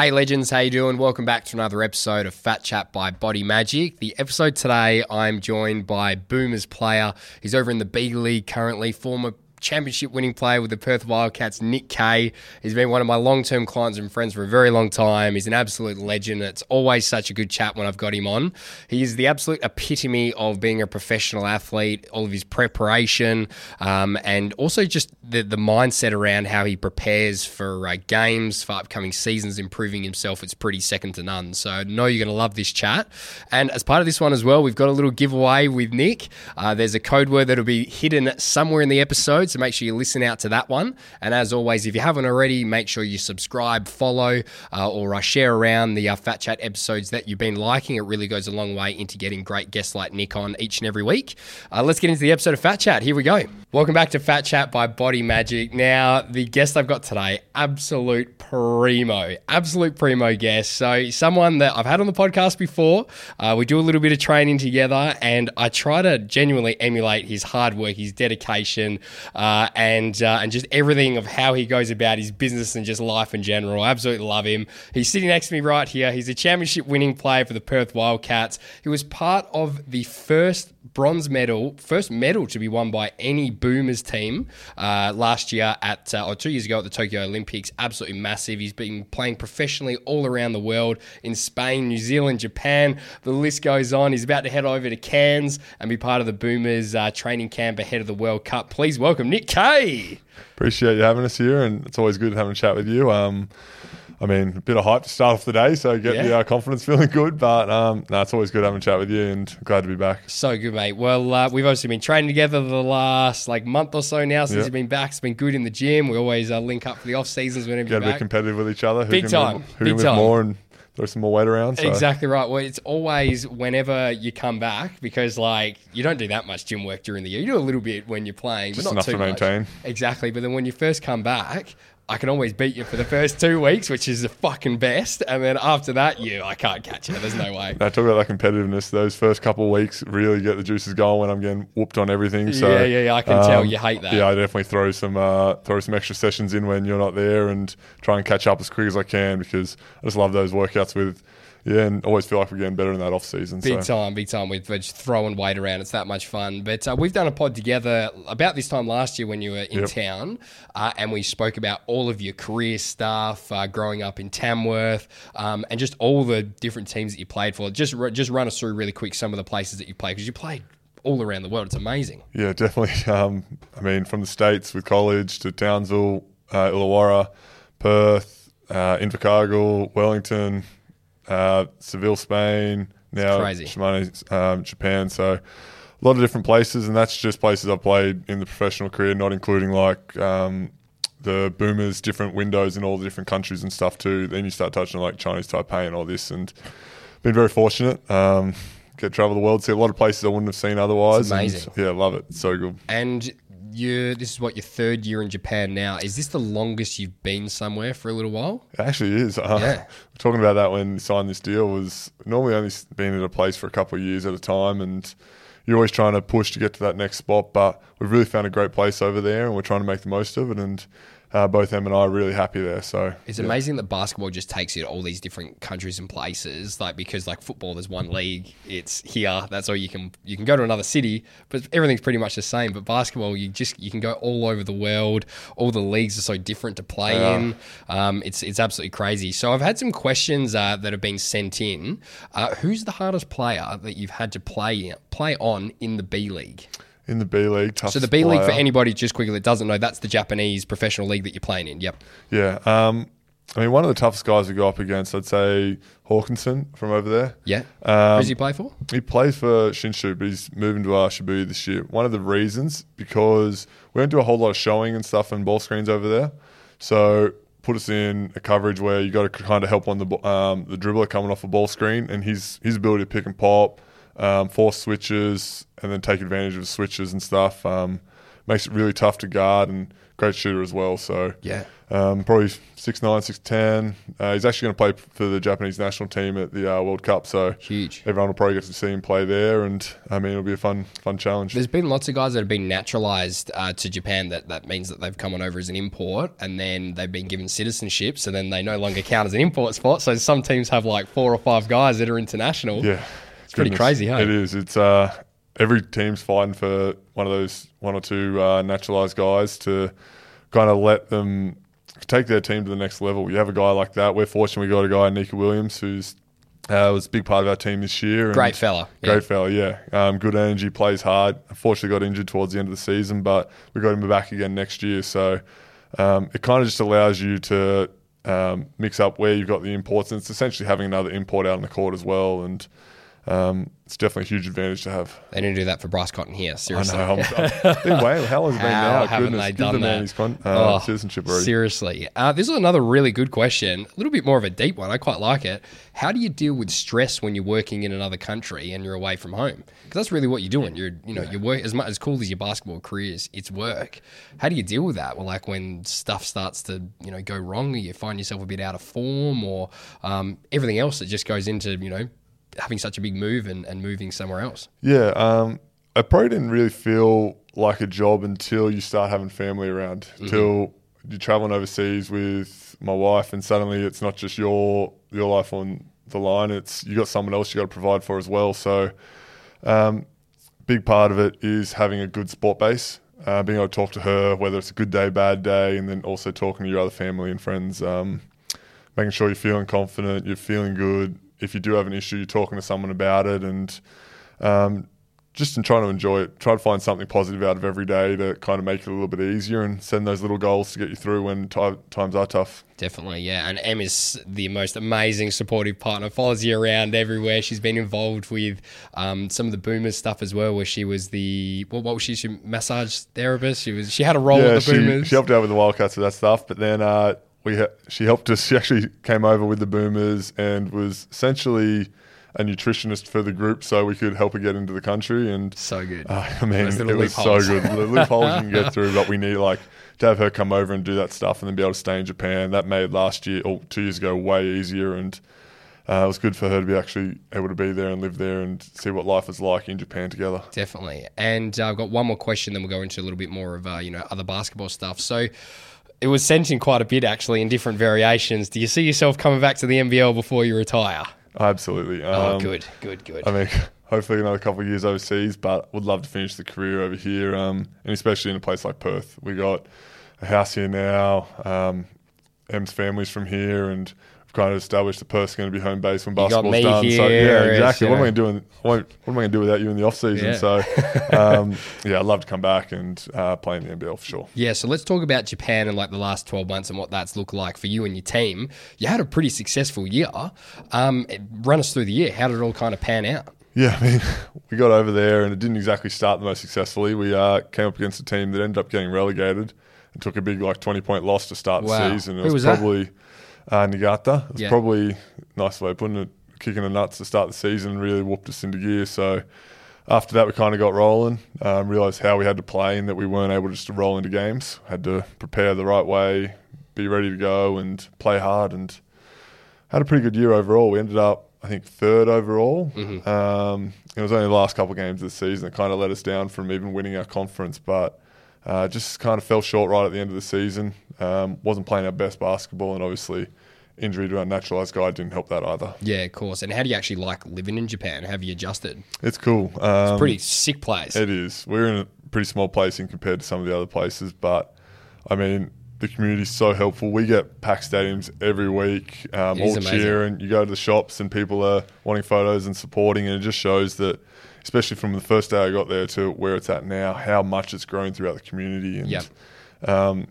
Hey legends, how you doing? Welcome back to another episode of Fat Chat by Body Magic. The episode today, I'm joined by Boomers player. He's over in the B League currently, former championship winning player with the Perth Wildcats, Nick Kay. He's been one of my long term clients and friends for a very long time. He's an absolute legend. It's always such a good chat when I've got him on. He is the absolute epitome of being a professional athlete, all of his preparation, um, and also just the, the mindset around how he prepares for uh, games, for upcoming seasons, improving himself. It's pretty second to none. So I know you're going to love this chat. And as part of this one as well, we've got a little giveaway with Nick. Uh, there's a code word that'll be hidden somewhere in the episode. So make sure you listen out to that one. And as always, if you haven't already, make sure you subscribe, follow, uh, or uh, share around the uh, Fat Chat episodes that you've been liking. It really goes a long way into getting great guests like Nick on each and every week. Uh, let's get into the episode of Fat Chat. Here we go. Welcome back to Fat Chat by Body Magic. Now, the guest I've got today, absolute primo, absolute primo guest. So, someone that I've had on the podcast before. Uh, we do a little bit of training together, and I try to genuinely emulate his hard work, his dedication, uh, and uh, and just everything of how he goes about his business and just life in general. I absolutely love him. He's sitting next to me right here. He's a championship winning player for the Perth Wildcats. He was part of the first bronze medal, first medal to be won by any Boomers team uh, last year at, uh, or two years ago at the Tokyo Olympics. Absolutely massive. He's been playing professionally all around the world in Spain, New Zealand, Japan. The list goes on. He's about to head over to Cairns and be part of the Boomers uh, training camp ahead of the World Cup. Please welcome Nick Kay. Appreciate you having us here, and it's always good having a chat with you. Um, I mean, a bit of hype to start off the day, so get Yeah. the uh, confidence feeling good. But um, no, it's always good having a chat with you, and glad to be back. So good, mate. Well, uh, we've obviously been training together the last like month or so now since Yeah. you've been back. It's been good in the gym. We always uh, link up for the off seasons whenever Get you're a bit competitive with each other. Who Big can time, who big time. more and throw some more weight around. So. Exactly right. Well, it's always whenever you come back because like you don't do that much gym work during the year. You do a little bit when you're playing, Just but not enough too to much. maintain. Exactly. But then when you first come back, I can always beat you for the first two weeks, which is the fucking best. And then after that, you I can't catch you. There's no way. Now, talk about that competitiveness. Those first couple of weeks really get the juices going when I'm getting whooped on everything. So Yeah, yeah, yeah, I can tell you hate that. Yeah, I definitely throw some uh, throw some extra sessions in when you're not there and try and catch up as quick as I can because I just love those workouts with yeah, and always feel like we're getting better in that off season. Big so. time, big time. With just throwing weight around, it's that much fun. But uh, we've done a pod together about this time last year when you were in Yep. town, uh, and we spoke about all of your career stuff, uh, growing up in Tamworth, um, and just all the different teams that you played for. Just just run us through really quick some of the places that you played because you played all around the world. It's amazing. Yeah, definitely. Um, I mean, from the states with college to Townsville, uh, Illawarra, Perth, uh, Invercargill, Wellington, uh, Seville, Spain. Now crazy. Shimane, um, Japan. So a lot of different places, and that's just places I've played in the professional career, not including like um, the boomers, different windows in all the different countries and stuff too. Then you start touching on like Chinese Taipei and all this, and been very fortunate. Um, get to travel the world, see a lot of places I wouldn't have seen otherwise. It's amazing. And, yeah, love it. It's so good. And you, this is what your third year in Japan now. Is this the longest you've been somewhere for a little while? It actually is. Uh, Yeah. Talking about that when we signed this deal was normally only been at a place for a couple of years at a time, and you're always trying to push to get to that next spot. But we've really found a great place over there, and we're trying to make the most of it. And uh, both them and I are really happy there. So It's yeah. amazing that basketball just takes you to all these different countries and places. Like because like football, there's one league. It's here. That's all you can. You can go to another city, but everything's pretty much the same. But basketball, you just you can go all over the world. All the leagues are so different to play in. Um, it's it's absolutely crazy. So I've had some questions uh, that have been sent in. Uh, who's the hardest player that you've had to play play on in the B League? In the B League. Tough So the B League, for anybody just quickly that doesn't know, that's the Japanese professional league that you're playing in. Yep. Yeah. Um, I mean, one of the toughest guys we go up against, I'd say Hawkinson from over there. Yeah. Um, does he play for? He plays for Shinshu, but he's moving to our Shibuya this year. One of the reasons because we don't do a whole lot of showing and stuff and ball screens over there, so put us in a coverage where you got to kind of help on the um, the dribbler coming off a ball screen, and his his ability to pick and pop, um, force switches, and then take advantage of switches and stuff um, makes it really tough to guard and great shooter as well. So Yeah. um, probably six nine, six ten. Uh, he's actually going to play for the Japanese national team at the uh, World Cup. So Huge. Everyone will probably get to see him play there, and I mean it'll be a fun fun challenge. There's been lots of guys that have been naturalized uh, to Japan. That that means that they've come on over as an import, and then they've been given citizenship. So then they no longer count as an import spot. So some teams have like four or five guys that are international. yeah, it's pretty crazy, hey? It is. It's uh, every team's fighting for one of those one or two uh, naturalized guys to kind of let them take their team to the next level. You have a guy like that. We're fortunate we got a guy, Nika Williams, who's uh, was a big part of our team this year. and- Great fella. Yeah. Great fella, yeah. Um, good energy, plays hard. Unfortunately, got injured towards the end of the season, but we got him back again next year. So um, it kind of just allows you to um, mix up where you've got the imports, and it's essentially having another import out on the court as well. And um, it's definitely a huge advantage to have. They didn't do that for Bryce Cotton here. I Seriously. know. I'm, been waiting. How long has it been now? haven't Goodness, they give done the man that? his con- uh, Oh, citizenship already. Seriously. Uh, this is another really good question. A little bit more of a deep one. I quite like it. How do you deal with stress when you're working in another country and you're away from home? Because that's really what you're doing. You're, you know, your work as much as cool as your basketball career is, it's work. How do you deal with that? Well, like when stuff starts to, you know, go wrong, or you find yourself a bit out of form, or um, everything else that just goes into, you know, having such a big move and, and moving somewhere else. Yeah, um, I probably didn't really feel like a job until you start having family around. Until you're traveling overseas with my wife, and suddenly it's not just your your life on the line. It's you got someone else you got to provide for as well. So, um, big part of it is having a good sport base. Uh, being able to talk to her, whether it's a good day, bad day, and then also talking to your other family and friends. Um, making sure you're feeling confident, you're feeling good. If you do have an issue, you're talking to someone about it, and um, just in trying to enjoy it. Try to find something positive out of every day to kind of make it a little bit easier and send those little goals to get you through when ti times are tough. Definitely, yeah. And Em is the most amazing supportive partner. Follows you around everywhere. She's been involved with um, some of the Boomers stuff as well, where she was the what, what was she? She massage therapist. She was. She had a role yeah, with the she, Boomers. she helped out with the Wildcats with that stuff, but then uh, we ha- she helped us. She actually came over with the Boomers and was essentially a nutritionist for the group, so we could help her get into the country and. so good. Uh, I mean, it was so good. The loopholes you can get through, but we need like to have her come over and do that stuff, and then be able to stay in Japan. That made last year or two years ago way easier, and uh, it was good for her to be actually able to be there and live there and see what life is like in Japan together. Definitely. And uh, I've got one more question, then we'll go into a little bit more of uh, you know other basketball stuff. So. It was sent in quite a bit actually in different variations. Do you see yourself coming back to the NBL before you retire? Absolutely. Oh, Um, good, good, good. I mean, hopefully another couple of years overseas, but would love to finish the career over here, um, and especially in a place like Perth. We got a house here now. Um, Em's family's from here, and kind of established that Perth's going to be home base when basketball's done. so yeah, exactly. What am I going to do? What, what am I going to do without you in the off season? Yeah. So, um, yeah, I'd love to come back and uh, play in the NBL for sure. Yeah, so let's talk about Japan and like the last 12 months and what that's looked like for you and your team. You had a pretty successful year. Um, run us through the year. How did it all kind of pan out? Yeah, I mean, we got over there and it didn't exactly start the most successfully. We uh, came up against a team that ended up getting relegated and took a big, like, 20 point loss to start Wow. the season. It Who was, was that? Uh, Niigata. It was Yeah. probably, nice way of putting it, kicking the nuts to start the season really whooped us into gear. So after that, we kind of got rolling, um, realised how we had to play and that we weren't able just to roll into games. Had to prepare the right way, be ready to go and play hard and had a pretty good year overall. We ended up, I think, third overall. Mm-hmm. Um, it was only the last couple of games of the season that kind of let us down from even winning our conference, but uh, just kind of fell short right at the end of the season. Um, wasn't playing our best basketball, and obviously injury to our naturalized guy didn't help that either. Yeah, of course. And how do you actually like living in Japan? Have you adjusted? It's cool. Um, it's a Pretty sick place. It is. We're in a pretty small place in compared to some of the other places, but I mean, the community's so helpful. We get packed stadiums every week, um, all amazing. cheering. You go to the shops and people are wanting photos and supporting, and it just shows that, especially from the first day I got there to where it's at now, how much it's grown throughout the community. And Yep. um,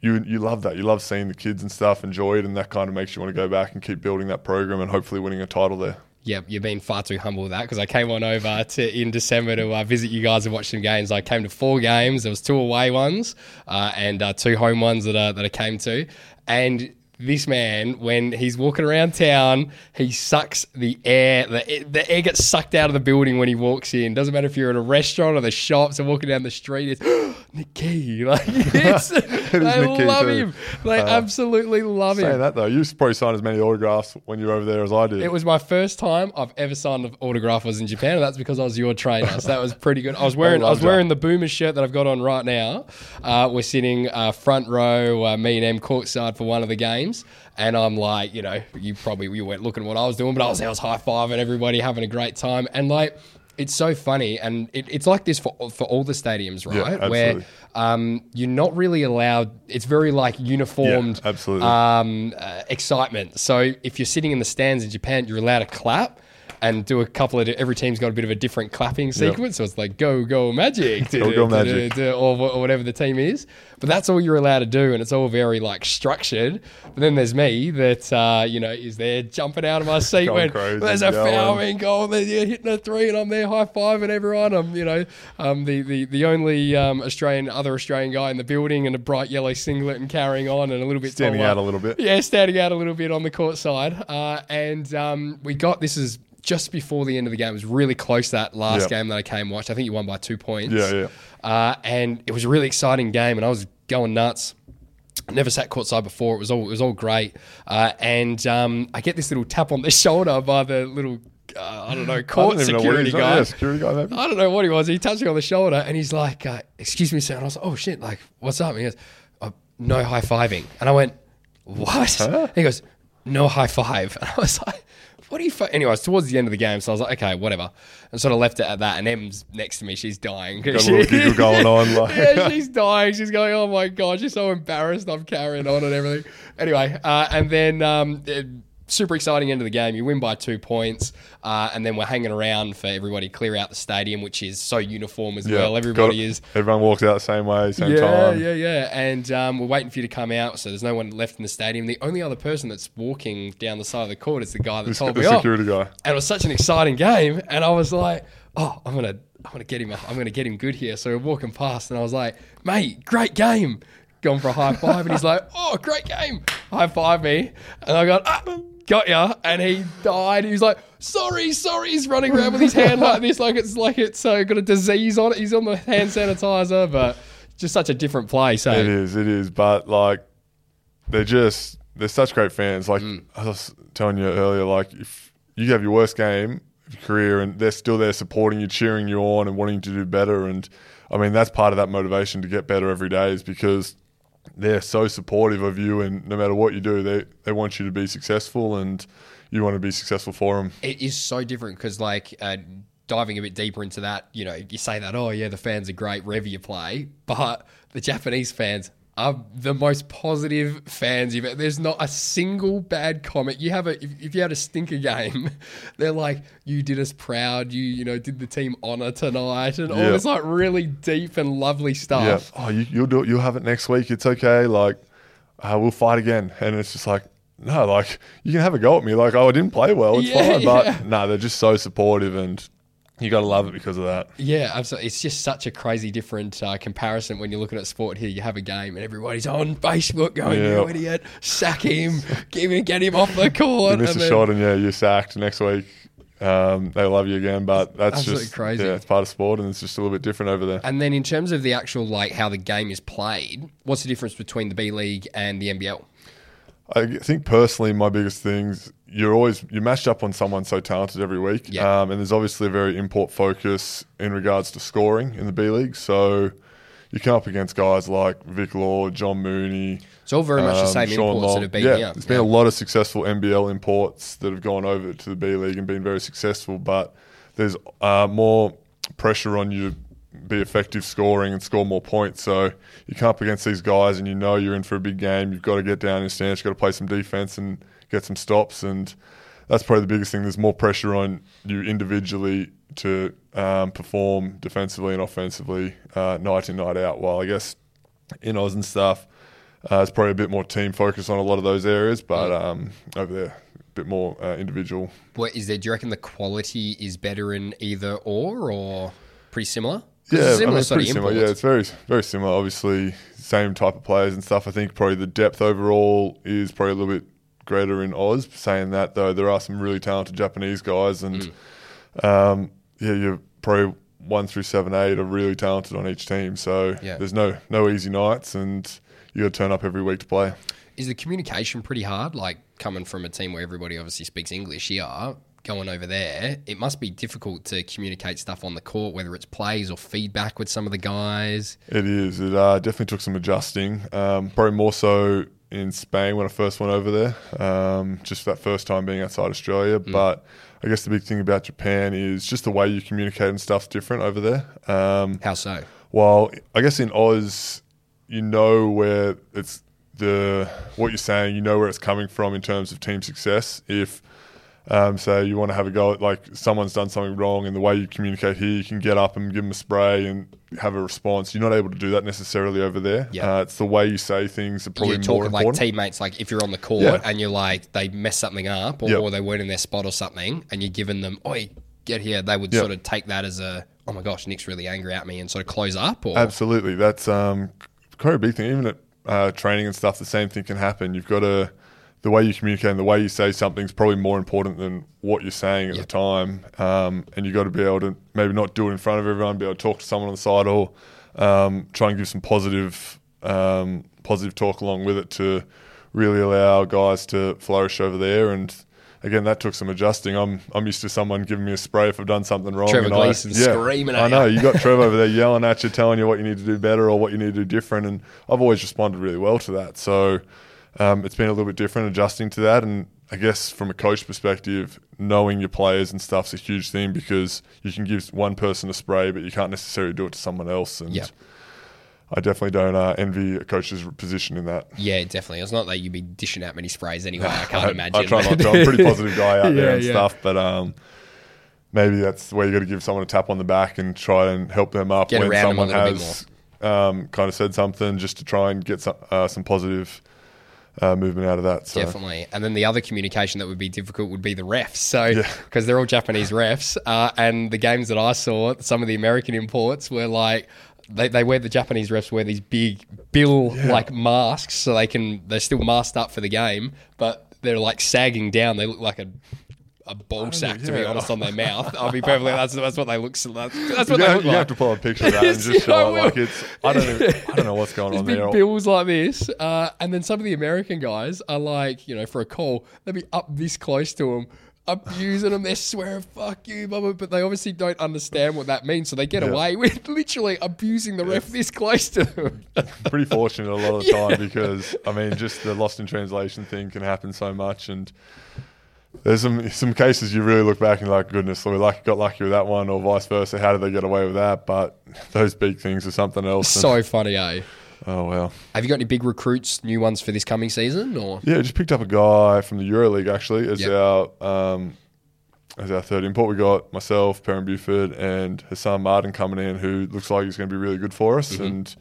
you you love that. You love seeing the kids and stuff enjoy it, and that kind of makes you want to go back and keep building that program and hopefully winning a title there. Yeah, you've been far too humble with that because I came on over to in December to uh, visit you guys and watch some games. I came to four games. There was two away ones uh, and uh, two home ones that uh, that I came to. And this man, when he's walking around town, he sucks the air. The, the air gets sucked out of the building when he walks in. Doesn't matter if you're in a restaurant or the shops or walking down the street. It's Nick Kay. Like it's, they Nick love too. him. They Uh, absolutely love him. Saying that though, you probably signed as many autographs when you were over there as I did. It was my first time I've ever signed an autograph was in Japan, and that's because I was your trainer. So that was pretty good. I was wearing I, was loved wearing the Boomers shirt that I've got on right now. Uh, we're sitting uh, front row, uh, me and Em courtside for one of the games, and I'm like, you know, you probably you weren't looking at what I was doing, but I was there, I was high fiving everybody, having a great time, and like. It's so funny, and it, it's like this for for all the stadiums, Yeah, right? Where absolutely. um, you're not really allowed. It's very like uniformed, absolutely. um, uh, excitement. So if you're sitting in the stands in Japan, you're allowed to clap and do a couple of. Every team's got a bit of a different clapping sequence. So it's like go go magic, Go, go Magic. or, or whatever the team is. But that's all you're allowed to do, and it's all very like structured. But then there's me that uh, you know is there jumping out of my seat when there's a yelling. foul being gone, they're hitting a three, and I'm there high fiving everyone. I'm you know um, the the the only um, Australian other Australian guy in the building in a bright yellow singlet and carrying on and a little bit Standing taller. out a little bit. Yeah, standing out a little bit on the court side. Uh, and um, we got this is just before the end of the game. It was really close that last Yep. game that I came and watched. I think you won by two points. Yeah, yeah. Uh, and it was a really exciting game, and I was going nuts. Never sat courtside before. It was all it was all great. Uh, and um, I get this little tap on the shoulder by the little uh, I don't know court don't security guy. Yeah, security guy, maybe. I don't know what he was. He touched me on the shoulder and he's like, uh, "Excuse me, sir." And I was like, "Oh shit! Like, what's up?" And he goes, oh, "No high fiving." And I went, "What?" He goes, "No high five." And I was like, "What are you?" Fi-? Anyway, it's towards the end of the game, so I was like, "Okay, whatever." And sort of left it at that. And Em's next to me. She's dying. Got a little giggle going on. Like, yeah, she's dying. She's going, oh my god, she's so embarrassed. I'm carrying on and everything. Anyway, uh, and then um, super exciting end of the game. You win by two points, uh, and then we're hanging around for everybody to clear out the stadium, which is so uniform as well. Everybody is. Everyone walks out the same way, same Yeah, time. yeah, yeah. Yeah. And um, we're waiting for you to come out, so there's no one left in the stadium. The only other person that's walking down the side of the court is the guy that This- told the me off. security guy. And it was such an exciting game, and I was like, "Oh, I'm gonna, I'm gonna get him, I'm gonna get him good here." So we're walking past, and I was like, "Mate, great game." Gone for a high five, and he's like, "Oh, great game!" High five me, and I got, ah, got ya, and he died. He was like, "Sorry, sorry." He's running around with his hand like this, like it's like it's uh, got a disease on it. He's on the hand sanitizer, but just such a different place. eh? It is, it is. But like, they're just they're such great fans. Like Mm. I was telling you earlier, like if you have your worst game of your career and they're still there supporting you, cheering you on, and wanting to do better, and I mean that's part of that motivation to get better every day is because they're so supportive of you, and no matter what you do, they they want you to be successful, and you want to be successful for them. it is so different because like uh, diving a bit deeper into that you know you say that oh yeah the fans are great wherever you play but the japanese fans are the most positive fans you've there's not a single bad comment you have a if, if you had a stinker game they're like you did us proud you you know did the team honor tonight and all Yeah. this like really deep and lovely stuff Yeah. Oh, you, you'll do it. You'll have it next week. It's okay. Like, uh, we'll fight again. And it's just like, no, like you can have a go at me. Like, oh, I didn't play well. It's Yeah, fine. But yeah. no, they're just so supportive, and you got to love it because of that. Yeah, absolutely. It's just such a crazy different uh, comparison when you're looking at sport here. You have a game and everybody's on Facebook going, Yeah. "You idiot! Sack him! Give him, get him off the court!" You miss and a then- shot, and yeah, you're sacked next week. Um, they love you again, but that's Absolutely just crazy. Yeah, it's part of sport, and it's just a little bit different over there. And then in terms of the actual like how the game is played, what's the difference between the B League and the NBL? I think personally, my biggest things you're always you're matched up on someone so talented every week, Yeah. um, and there's obviously a very import focus in regards to scoring in the B League. So you come up against guys like Vic Law, John Mooney. It's all very much the um, same Shawn imports Long. that have been yeah, here. There's been a lot of successful NBL imports that have gone over to the B League and been very successful, but there's uh, more pressure on you be effective scoring and score more points. So you come up against these guys and you know you're in for a big game. You've got to get down in your stance, you've got to play some defense and get some stops. And that's probably the biggest thing. There's more pressure on you individually to um, perform defensively and offensively uh, night in, night out. While I guess in Oz and stuff, uh, it's probably a bit more team focus on a lot of those areas, but um, over there, a bit more uh, individual. What is there? Do you reckon the quality is better in either or, or pretty similar? Yeah, it's I mean, similar pretty similar. Yeah, it's very very similar. Obviously, same type of players and stuff. I think probably the depth overall is probably a little bit greater in Oz. Saying that though, there are some really talented Japanese guys, and Mm. um, yeah, you're probably one through seven, eight are really talented on each team. So Yeah. there's no no easy nights, and you got to turn up every week to play. Is the communication pretty hard? Like coming from a team where everybody obviously speaks English here, going over there, it must be difficult to communicate stuff on the court, whether it's plays or feedback with some of the guys. It is. It uh, definitely took some adjusting. Um, probably more so in Spain when I first went over there, um, just that first time being outside Australia. But I guess the big thing about Japan is just the way you communicate and stuff's different over there. Um, How so? Well, I guess in Oz, you know where it's the what you're saying, you know where it's coming from in terms of team success. If um, say you want to have a go at like someone's done something wrong, and the way you communicate here, you can get up and give them a spray and have a response. You're not able to do that necessarily over there. Yeah. Uh, it's the way you say things are probably You're talking like teammates, like if you're on the court Yeah. and you're like they mess something up or, Yep. or they weren't in their spot or something, and you're giving them, "Oi, get here," they would Yep. sort of take that as a, "Oh my gosh, Nick's really angry at me," and sort of close up. Or Absolutely, that's um, quite a big thing. Even at uh, training and stuff, the same thing can happen. You've got to the way you communicate and the way you say something's probably more important than what you're saying at Yep. the time. Um, and you've got to be able to maybe not do it in front of everyone, be able to talk to someone on the side, or um, try and give some positive um, positive talk along with it to really allow guys to flourish over there and. Again, that took some adjusting. I'm I'm used to someone giving me a spray if I've done something wrong. Trevor and I- Gleeson screaming at I know you got Trevor over there yelling at you, telling you what you need to do better or what you need to do different. And I've always responded really well to that. So um, it's been a little bit different adjusting to that. And I guess from a coach perspective, knowing your players and stuff's a huge thing because you can give one person a spray, but you can't necessarily do it to someone else. And Yeah. I definitely don't uh, envy a coach's position in that. yeah, definitely. It's not that you'd be dishing out many sprays anyway. I can't imagine. I try not to. I'm a pretty positive guy out there and yeah. stuff, but um, maybe that's where you got to give someone a tap on the back and try and help them up Get when around them a someone bit has um, kind of said something, just to try and get some uh, some positive uh, movement out of that. So. Definitely. And then the other communication that would be difficult would be the refs. So, because they're all Japanese refs. Uh, and the games that I saw, some of the American imports were like, they, they wear the Japanese refs wear these big bill like masks so they can, they're still masked up for the game, but they're like sagging down. They look like a, a ball sack, to be yeah. honest, on their mouth. I'll be perfectly, that's, that's what they look, that's, that's what You, they have, look you like. have to pull a picture of that and just show it. Like it's, I don't, even, I don't know what's going These on big there. bills like this, uh, and then some of the American guys are like, you know, for a call, they'll be up this close to them, abusing them. They're swearing, "Fuck you, mama," but they obviously don't understand what that means, so they get away with literally abusing the ref this close to them. pretty fortunate a lot of the time because I mean, just the lost in translation thing can happen so much, and there's some some cases you really look back and you're like, goodness, we like got lucky with that one, or vice versa. How did they get away with that? But those big things are something else. and- so funny, eh? oh well, Have you got any big recruits, new ones for this coming season, or yeah, just picked up a guy from the EuroLeague actually as Yep. our um, as our third import. We got myself, Perrin Buford, and Hassan Martin coming in, who looks like he's going to be really good for us, Mm-hmm. and.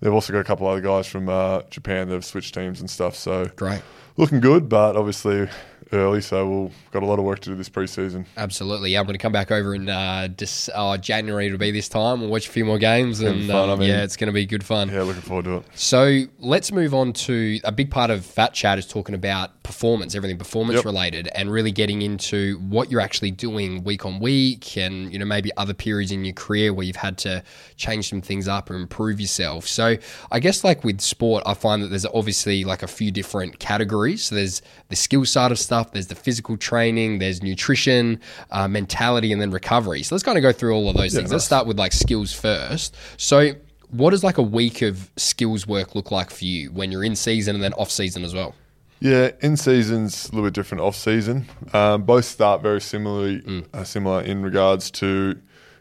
They've also got a couple other guys from uh, Japan that have switched teams and stuff. So great? looking good, but obviously early, so we've got a lot of work to do this preseason. Absolutely, yeah. I'm going to come back over in uh, dis- uh, January to be this time. We'll watch a few more games, and fun, um, I mean- yeah, it's going to be good fun. Yeah, looking forward to it. So let's move on to a big part of Fat Chat is talking about performance, everything performance Yep. related, and really getting into what you're actually doing week on week, and you know maybe other periods in your career where you've had to change some things up or improve yourself. So I guess like with sport, I find that there's obviously like a few different categories. So there's the skill side of stuff, there's the physical training, there's nutrition, uh, mentality, and then recovery. So let's kind of go through all of those things. Let's start with like skills first. So what does like a week of skills work look like for you when you're in season and then off season as well? Yeah, in season's a little bit different. Off season, um, both start very similarly, uh, similar in regards to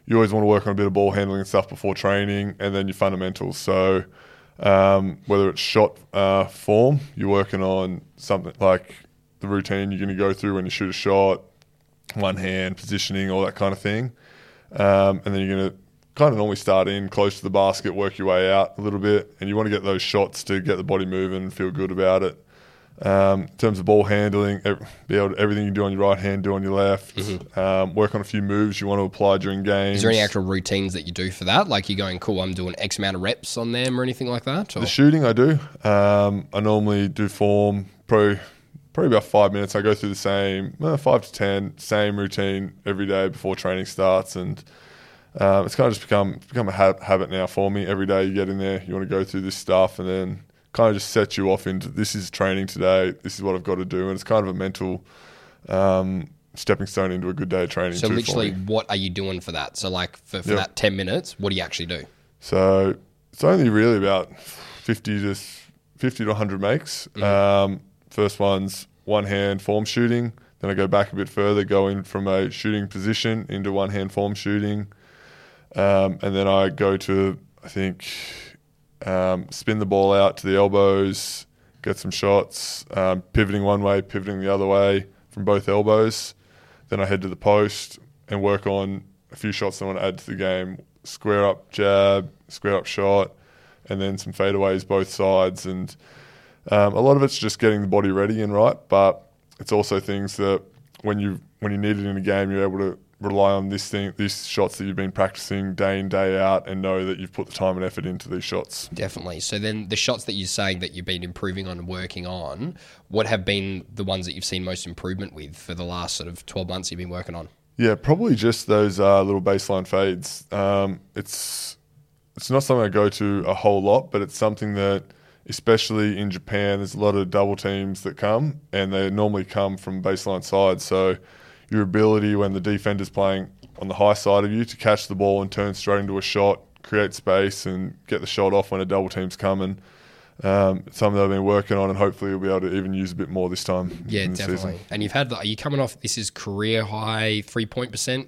you always want to work on a bit of ball handling and stuff before training, and then your fundamentals. So um, whether it's shot uh, form, you're working on something like the routine you're going to go through when you shoot a shot, one hand positioning, all that kind of thing, um, and then you're going to kind of normally start in close to the basket, work your way out a little bit, and you want to get those shots to get the body moving feel good about it. Um, in terms of ball handling, be able to, everything you do on your right hand, do on your left. Um, work on a few moves you want to apply during games. Is there any actual routines that you do for that? Like you're going, cool, I'm doing X amount of reps on them or anything like that? Or? The shooting I do. Um, I normally do form probably probably about five minutes. I go through the same uh, five to ten same routine every day before training starts, and um, it's kind of just become become a ha- habit now for me. Every day you get in there, you want to go through this stuff, and then kind of just sets you off into this is training today. This is what I've got to do, and it's kind of a mental. Um, Stepping stone into a good day of training. so literally, what are you doing for that? So like for, for Yep. that 10 minutes, what do you actually do? So it's only really about 50 to 50 to 100 makes. Um, first one's one hand form shooting. Then I go back a bit further, go in from a shooting position into one hand form shooting. Um, and then I go to, I think, um, spin the ball out to the elbows, get some shots, um, pivoting one way, pivoting the other way from both elbows. Then I head to the post and work on a few shots I want to add to the game. Square up jab, square up shot, and then some fadeaways both sides. And um, a lot of it's just getting the body ready and right, but it's also things that when you when you need it in a game, you're able to rely on this thing, these shots that you've been practicing day in day out, and know that you've put the time and effort into these shots. Definitely. So then the shots that you're saying that you've been improving on and working on, what have been the ones that you've seen most improvement with for the last sort of 12 months you've been working on? Yeah, probably just those uh, little baseline fades. Um, it's it's not something I go to a whole lot, but it's something that, especially in Japan, there's a lot of double teams that come, and they normally come from baseline side. So your ability when the defender's playing on the high side of you to catch the ball and turn straight into a shot, create space, and get the shot off when a double team's coming. Um, something that I've been working on, and hopefully we'll be able to even use a bit more this time. Yeah, in the definitely. Season. And you've had, are you coming off, this is career high three point percent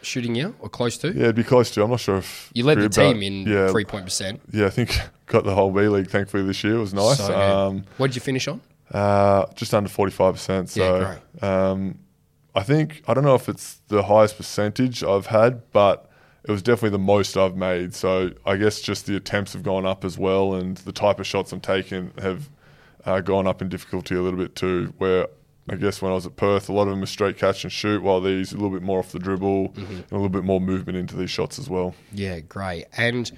shooting year or close to? Yeah, it'd be close to. I'm not sure if You led the about- team in yeah, three point percent. Yeah, I think got the whole B League thankfully this year. It was nice. So um, what did you finish on? uh, just under 45%. So Yeah, um, I think, I don't know if it's the highest percentage I've had, but it was definitely the most I've made. So I guess just the attempts have gone up as well, and the type of shots I'm taking have uh, gone up in difficulty a little bit too. Where I guess when I was at Perth, a lot of them were straight catch and shoot, while these a little bit more off the dribble Mm-hmm. and a little bit more movement into these shots as well. Yeah, great. And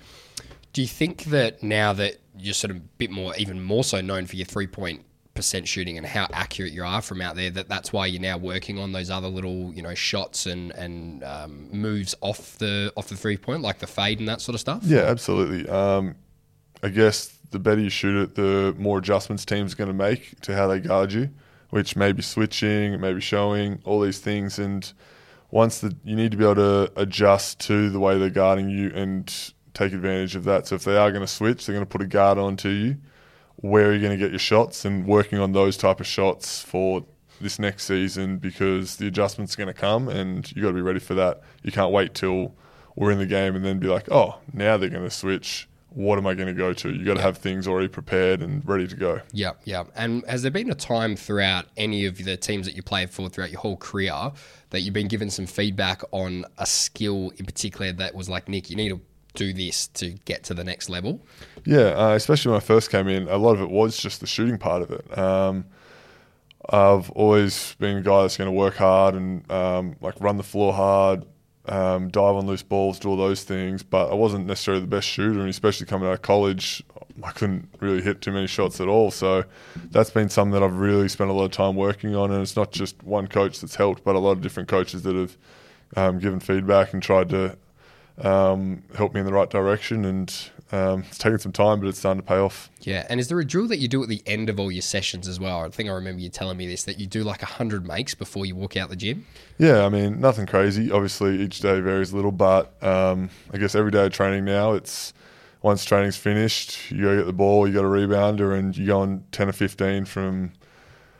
do you think that now that you're sort of a bit more, even more so known for your three point percent shooting and how accurate you are from out there, that that's why you're now working on those other little, you know, shots and and um, moves off the off the three point, like the fade and that sort of stuff? Yeah, absolutely. Um, I guess the better you shoot it, the more adjustments teams are going to make to how they guard you, which may be switching, maybe showing, all these things. And once the, you need to be able to adjust to the way they're guarding you and take advantage of that. So if they are going to switch, they're going to put a guard onto you. Where are you going to get your shots? And working on those type of shots for this next season because the adjustments going to come and you got to be ready for that. You can't wait till we're in the game and then be like, oh, now they're going to switch. What am I going to go to? You got to have things already prepared and ready to go. Yeah, yeah. And has there been a time throughout any of the teams that you played for throughout your whole career that you've been given some feedback on a skill in particular that was like, Nick, you need to do this to get to the next level? Yeah, uh, especially when I first came in, a lot of it was just the shooting part of it. Um, I've always been a guy that's going to work hard and um, like run the floor hard, um, dive on loose balls, do all those things. But I wasn't necessarily the best shooter, and especially coming out of college, I couldn't really hit too many shots at all. So that's been something that I've really spent a lot of time working on. And it's not just one coach that's helped, but a lot of different coaches that have um, given feedback and tried to um, help me in the right direction. And um, it's taken some time, but it's starting to pay off. Yeah, and is there a drill that you do at the end of all your sessions as well? I think I remember you telling me this that you do like hundred makes before you walk out the gym. Yeah, I mean, nothing crazy. Obviously, each day varies a little, but um, I guess every day of training now, it's once training's finished, you go get the ball, you got a rebounder, and you go on ten or fifteen from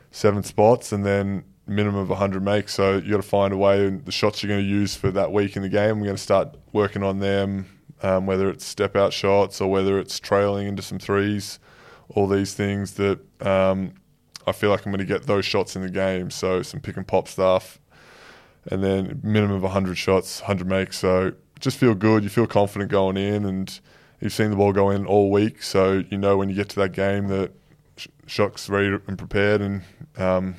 seven spots, and then minimum of 100 makes. So you got to find a way, the shots you're going to use for that week in the game, we're going to start working on them, um, whether it's step out shots or whether it's trailing into some threes, all these things that um, I feel like I'm going to get those shots in the game. So some pick and pop stuff, and then minimum of 100 shots, 100 makes. So just feel good. You feel confident going in, and you've seen the ball go in all week. So you know when you get to that game that Shock's ready and prepared, and um,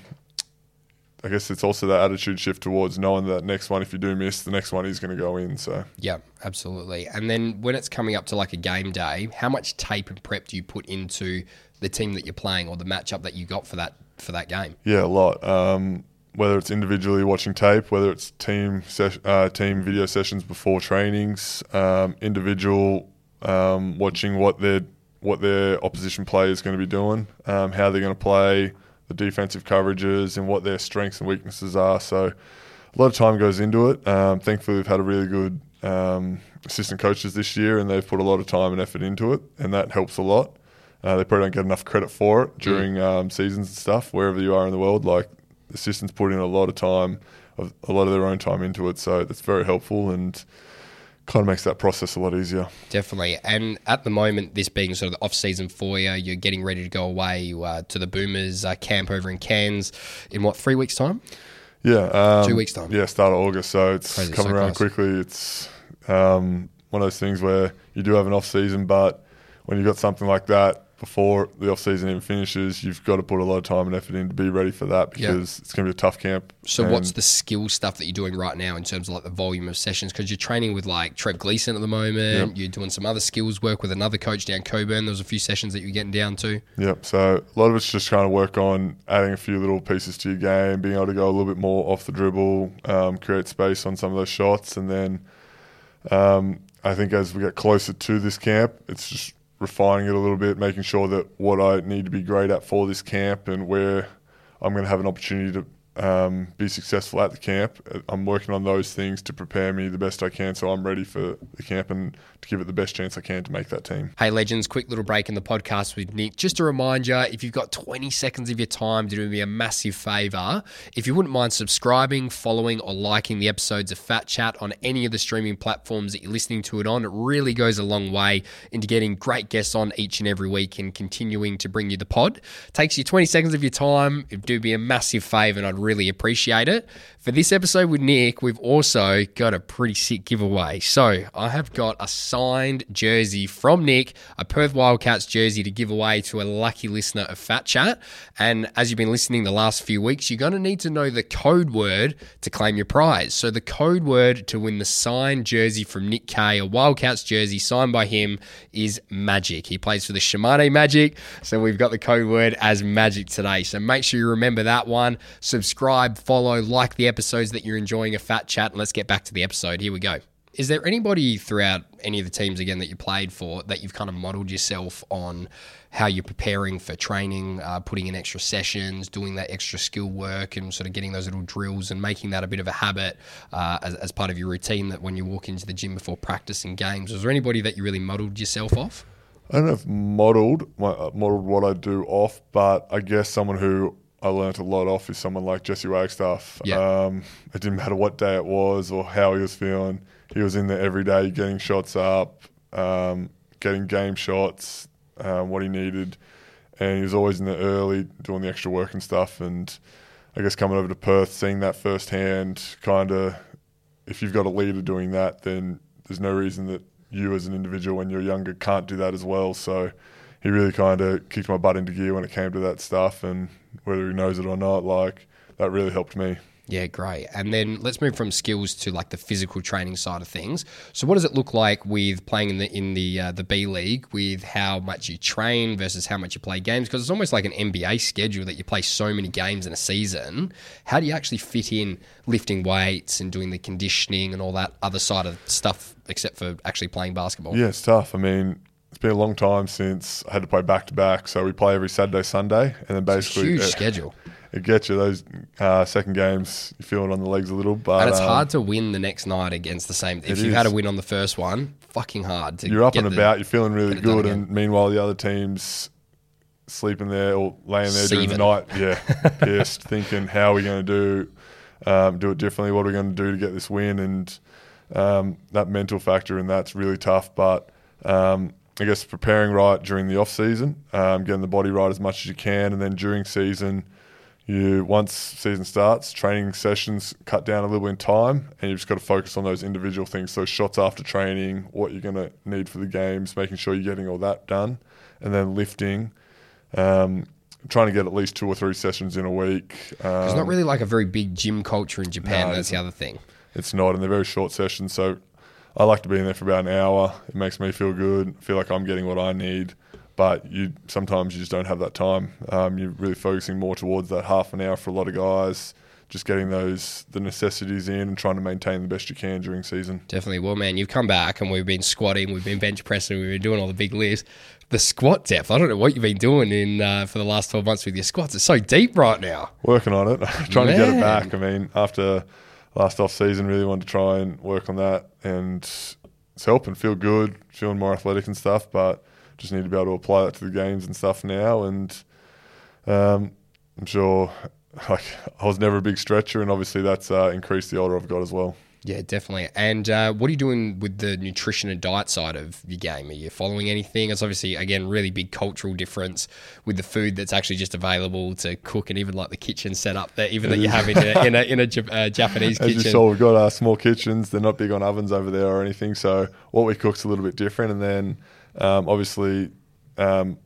I guess it's also that attitude shift towards knowing that next one, if you do miss, the next one is going to go in. So yeah, absolutely. And then when it's coming up to like a game day, how much tape and prep do you put into the team that you're playing or the matchup that you got for that for that game? Yeah, a lot. Um, whether it's individually watching tape, whether it's team ses- uh, team video sessions before trainings, um, individual um, watching what their what their opposition player is going to be doing, um, how they're going to play the defensive coverages and what their strengths and weaknesses are. So a lot of time goes into it. Um, thankfully, we've had a really good um, assistant coaches this year, and they've put a lot of time and effort into it, and that helps a lot. Uh, they probably don't get enough credit for it during mm. um, seasons and stuff, wherever you are in the world. Like assistants put in a lot of time, a lot of their own time into it, so that's very helpful and kind of makes that process a lot easier. Definitely. And at the moment, this being sort of the off season for you, you're getting ready to go away uh, to the Boomers uh, camp over in Cairns in what three weeks time? Yeah, um, two weeks time. Yeah, start of August. So it's Crazy, coming so around close. quickly. It's um, one of those things where you do have an off season, but when you've got something like that, before the off season even finishes, you've got to put a lot of time and effort in to be ready for that because yep. it's going to be a tough camp. So, what's the skill stuff that you're doing right now in terms of like the volume of sessions? Because you're training with like Trev Gleeson at the moment. Yep. You're doing some other skills work with another coach down Cockburn. There was a few sessions that you're getting down to. Yep. So a lot of it's just trying to work on adding a few little pieces to your game, being able to go a little bit more off the dribble, um, create space on some of those shots, and then um, I think as we get closer to this camp, it's just refining it a little bit, making sure that what I need to be great at for this camp and where I'm going to have an opportunity to um, be successful at the camp. I'm working on those things to prepare me the best I can so I'm ready for the camp and to give it the best chance I can to make that team. Hey, legends, quick little break in the podcast with Nick. Just a reminder if you've got 20 seconds of your time to do me a massive favor, if you wouldn't mind subscribing, following, or liking the episodes of Fat Chat on any of the streaming platforms that you're listening to it on, it really goes a long way into getting great guests on each and every week and continuing to bring you the pod. Takes you 20 seconds of your time. It'd do me a massive favor and I'd really appreciate it. For this episode with Nick, we've also got a pretty sick giveaway. So I have got a signed jersey from Nick, a Perth Wildcats jersey to give away to a lucky listener of Fat Chat. And as you've been listening the last few weeks, you're going to need to know the code word to claim your prize. So the code word to win the signed jersey from Nick Kay, a Wildcats jersey signed by him, is Magic. He plays for the Shimane Magic. So we've got the code word as Magic today. So make sure you remember that one. Subscribe, follow, like the episodes that you're enjoying a Fat Chat. And let's get back to the episode. Here we go. Is there anybody throughout any of the teams again that you played for that you've kind of modeled yourself on how you're preparing for training, uh, putting in extra sessions, doing that extra skill work, and sort of getting those little drills and making that a bit of a habit uh, as, as part of your routine that when you walk into the gym before practice and games? Was there anybody that you really modeled yourself off? I don't know if modeled my, uh, modeled what I do off, but I guess someone who I learnt a lot off is someone like Jesse Wagstaff. Yeah. Um, it didn't matter what day it was or how he was feeling he was in there every day getting shots up, um, getting game shots, um, what he needed, and he was always in there early doing the extra work and stuff. And I guess coming over to Perth, seeing that firsthand, kind of, if you've got a leader doing that, then there's no reason that you as an individual when you're younger can't do that as well. So he really kind of kicked my butt into gear when it came to that stuff, and whether he knows it or not, like that really helped me. Yeah, great. And then let's move from skills to like the physical training side of things. So, what does it look like with playing in the in the uh, the B League with how much you train versus how much you play games? Because it's almost like an NBA schedule that you play so many games in a season. How do you actually fit in lifting weights and doing the conditioning and all that other side of stuff, except for actually playing basketball? Yeah, it's tough. I mean, it's been a long time since I had to play back to back. So we play every Saturday, Sunday, and then basically huge schedule it gets you those uh, second games, you feel it on the legs a little, but and it's um, hard to win the next night against the same. If you've had a win on the first one, fucking hard to. you're up and the- about, you're feeling really it good, and meanwhile the other team's sleeping there or laying there during the night, yeah, pissed, thinking how are we going to do um, do it differently? What are we going to do to get this win? And um, that mental factor and that's really tough. But um, I guess preparing right during the off season, um, getting the body right as much as you can, and then during season. You once season starts, training sessions cut down a little in time, and you've just got to focus on those individual things. So shots after training, what you're going to need for the games, making sure you're getting all that done, and then lifting, um, trying to get at least two or three sessions in a week. Um, There's not really like a very big gym culture in Japan. No, That's the other thing. it's not, and they're very short sessions. So I like to be in there for about an hour. It makes me feel good. feel like I'm getting what I need. But you sometimes you just don't have that time. Um, you're really focusing more towards that half an hour for a lot of guys. Just getting those the necessities in and trying to maintain the best you can during season. Definitely. Well, man, you've come back and we've been squatting, we've been bench pressing, we've been doing all the big lifts. The squat depth, I don't know what you've been doing in uh, for the last 12 months with your squats. It's so deep right now. Working on it, trying to get it back. I mean, after last off season, really wanted to try and work on that, and it's helping. Feel good, feeling more athletic and stuff. But just need to be able to apply that to the games and stuff now. And um, I'm sure, like I was never a big stretcher, and obviously that's uh, increased the older I've got as well. Yeah, definitely. And uh, what are you doing with the nutrition and diet side of your game? Are you following anything? It's obviously, again, really big cultural difference with the food that's actually just available to cook and even like the kitchen setup that even that you have in a, in a, in a uh, Japanese As you kitchen. saw, we've got our small kitchens. They're not big on ovens over there or anything. So what we cook's a little bit different. And then um, obviously um,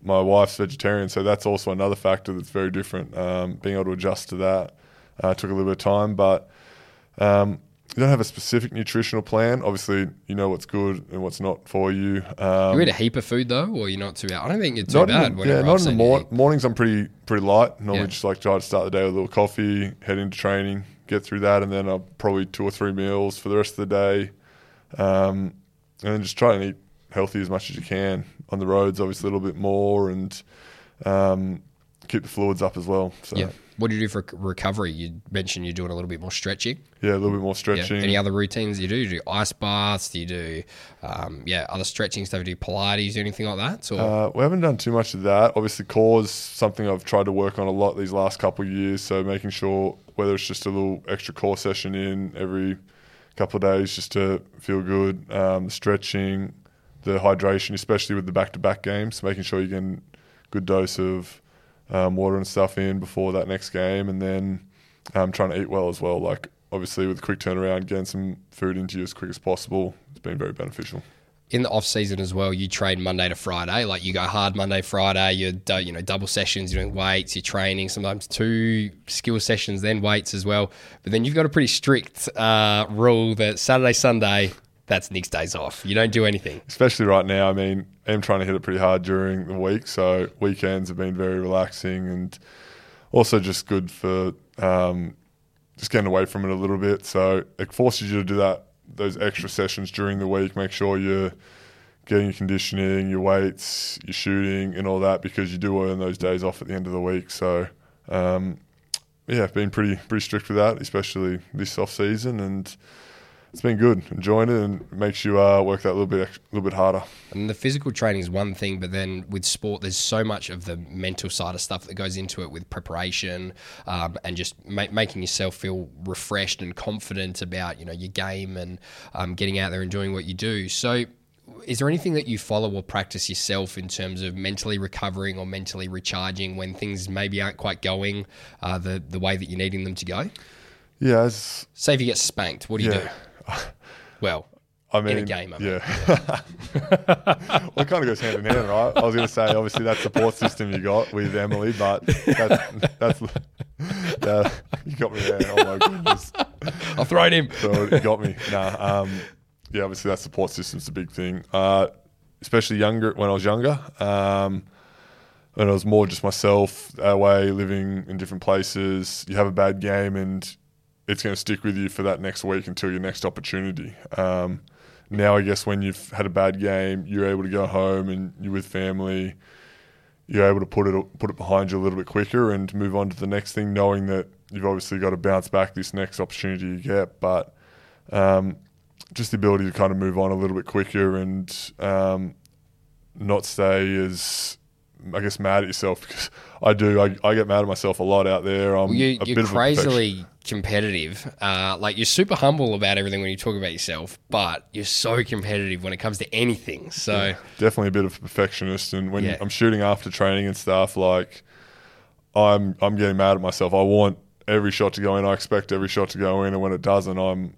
my wife's vegetarian, so that's also another factor that's very different. Um, being able to adjust to that uh, took a little bit of time, but um, you don't have a specific nutritional plan. Obviously, you know what's good and what's not for you. Um, you eat a heap of food though, or you're not too bad? I don't think you're too bad. the, yeah, not in the mor- mornings. I'm pretty pretty light. Normally, Yeah. just like try to start the day with a little coffee, head into training, get through that, and then I'll probably two or three meals for the rest of the day, um, and then just try and eat healthy as much as you can on the roads. Obviously, a little bit more, and um, keep the fluids up as well. So Yeah. Yeah, What do you do for recovery? You mentioned you're doing a little bit more stretching. Yeah, a little bit more Yeah. stretching. Any other routines you do? You do ice baths? Do you do, um, yeah, other stretching stuff? Do you do Pilates or anything like that? Or Uh, we haven't done too much of that. Obviously, core is something I've tried to work on a lot these last couple of years. So making sure whether it's just a little extra core session in every couple of days just to feel good, um, the stretching, the hydration, especially with the back-to-back games, making sure you get a good dose of um, water and stuff in before that next game, and then um, trying to eat well as well. Like obviously with a quick turnaround, getting some food into you as quick as possible, it's been very beneficial. in the off season as well, you train Monday to Friday. Like you go hard Monday, Friday. You do, you know double sessions, you're doing weights, you're training. Sometimes two skill sessions, then weights as well. But then you've got a pretty strict uh, rule that Saturday, Sunday, that's Nick's days off. You don't do anything. especially right now. I mean, I'm trying to hit it pretty hard during the week, so weekends have been very relaxing and also just good for um, just getting away from it a little bit. So it forces you to do that those extra sessions during the week. Make sure you're getting your conditioning, your weights, your shooting, and all that because you do earn those days off at the end of the week. So. Um, yeah, been pretty pretty strict with that, especially this off season, and it's been good. Enjoying it and makes you uh, work that little bit ex- little bit harder. And the physical training is one thing, but then with sport, there's so much of the mental side of stuff that goes into it with preparation um, and just ma- making yourself feel refreshed and confident about you know your game and um, getting out there and doing what you do. So. Is there anything that you follow or practice yourself in terms of mentally recovering or mentally recharging when things maybe aren't quite going uh, the the way that you're needing them to go? Yeah, Say if you get spanked, what do you yeah. do? Well, I mean, a game, I mean. yeah. well, it kind of goes hand in hand, right? I was going to say, obviously, that support system you got with Emily, but that's that's that, you got me there. Oh my goodness, I'll throw it in. so you got me. Nah, um, yeah, obviously that support system's a big thing, uh, especially younger when I was younger. Um, when I was more just myself away, living in different places. You have a bad game, and it's going to stick with you for that next week until your next opportunity. Um, now, I guess when you've had a bad game, you're able to go home and you're with family. You're able to put it put it behind you a little bit quicker and move on to the next thing, knowing that you've obviously got to bounce back this next opportunity you get, but um, just the ability to kind of move on a little bit quicker and um, not stay as I guess mad at yourself because I do. I, I get mad at myself a lot out there. I'm you, a you're bit of a crazily competitive. Uh, like you're super humble about everything when you talk about yourself, but you're so competitive when it comes to anything. So definitely a bit of a perfectionist. And when Yeah. I'm shooting after training and stuff, like I'm I'm getting mad at myself. I want every shot to go in. I expect every shot to go in, and when it doesn't, I'm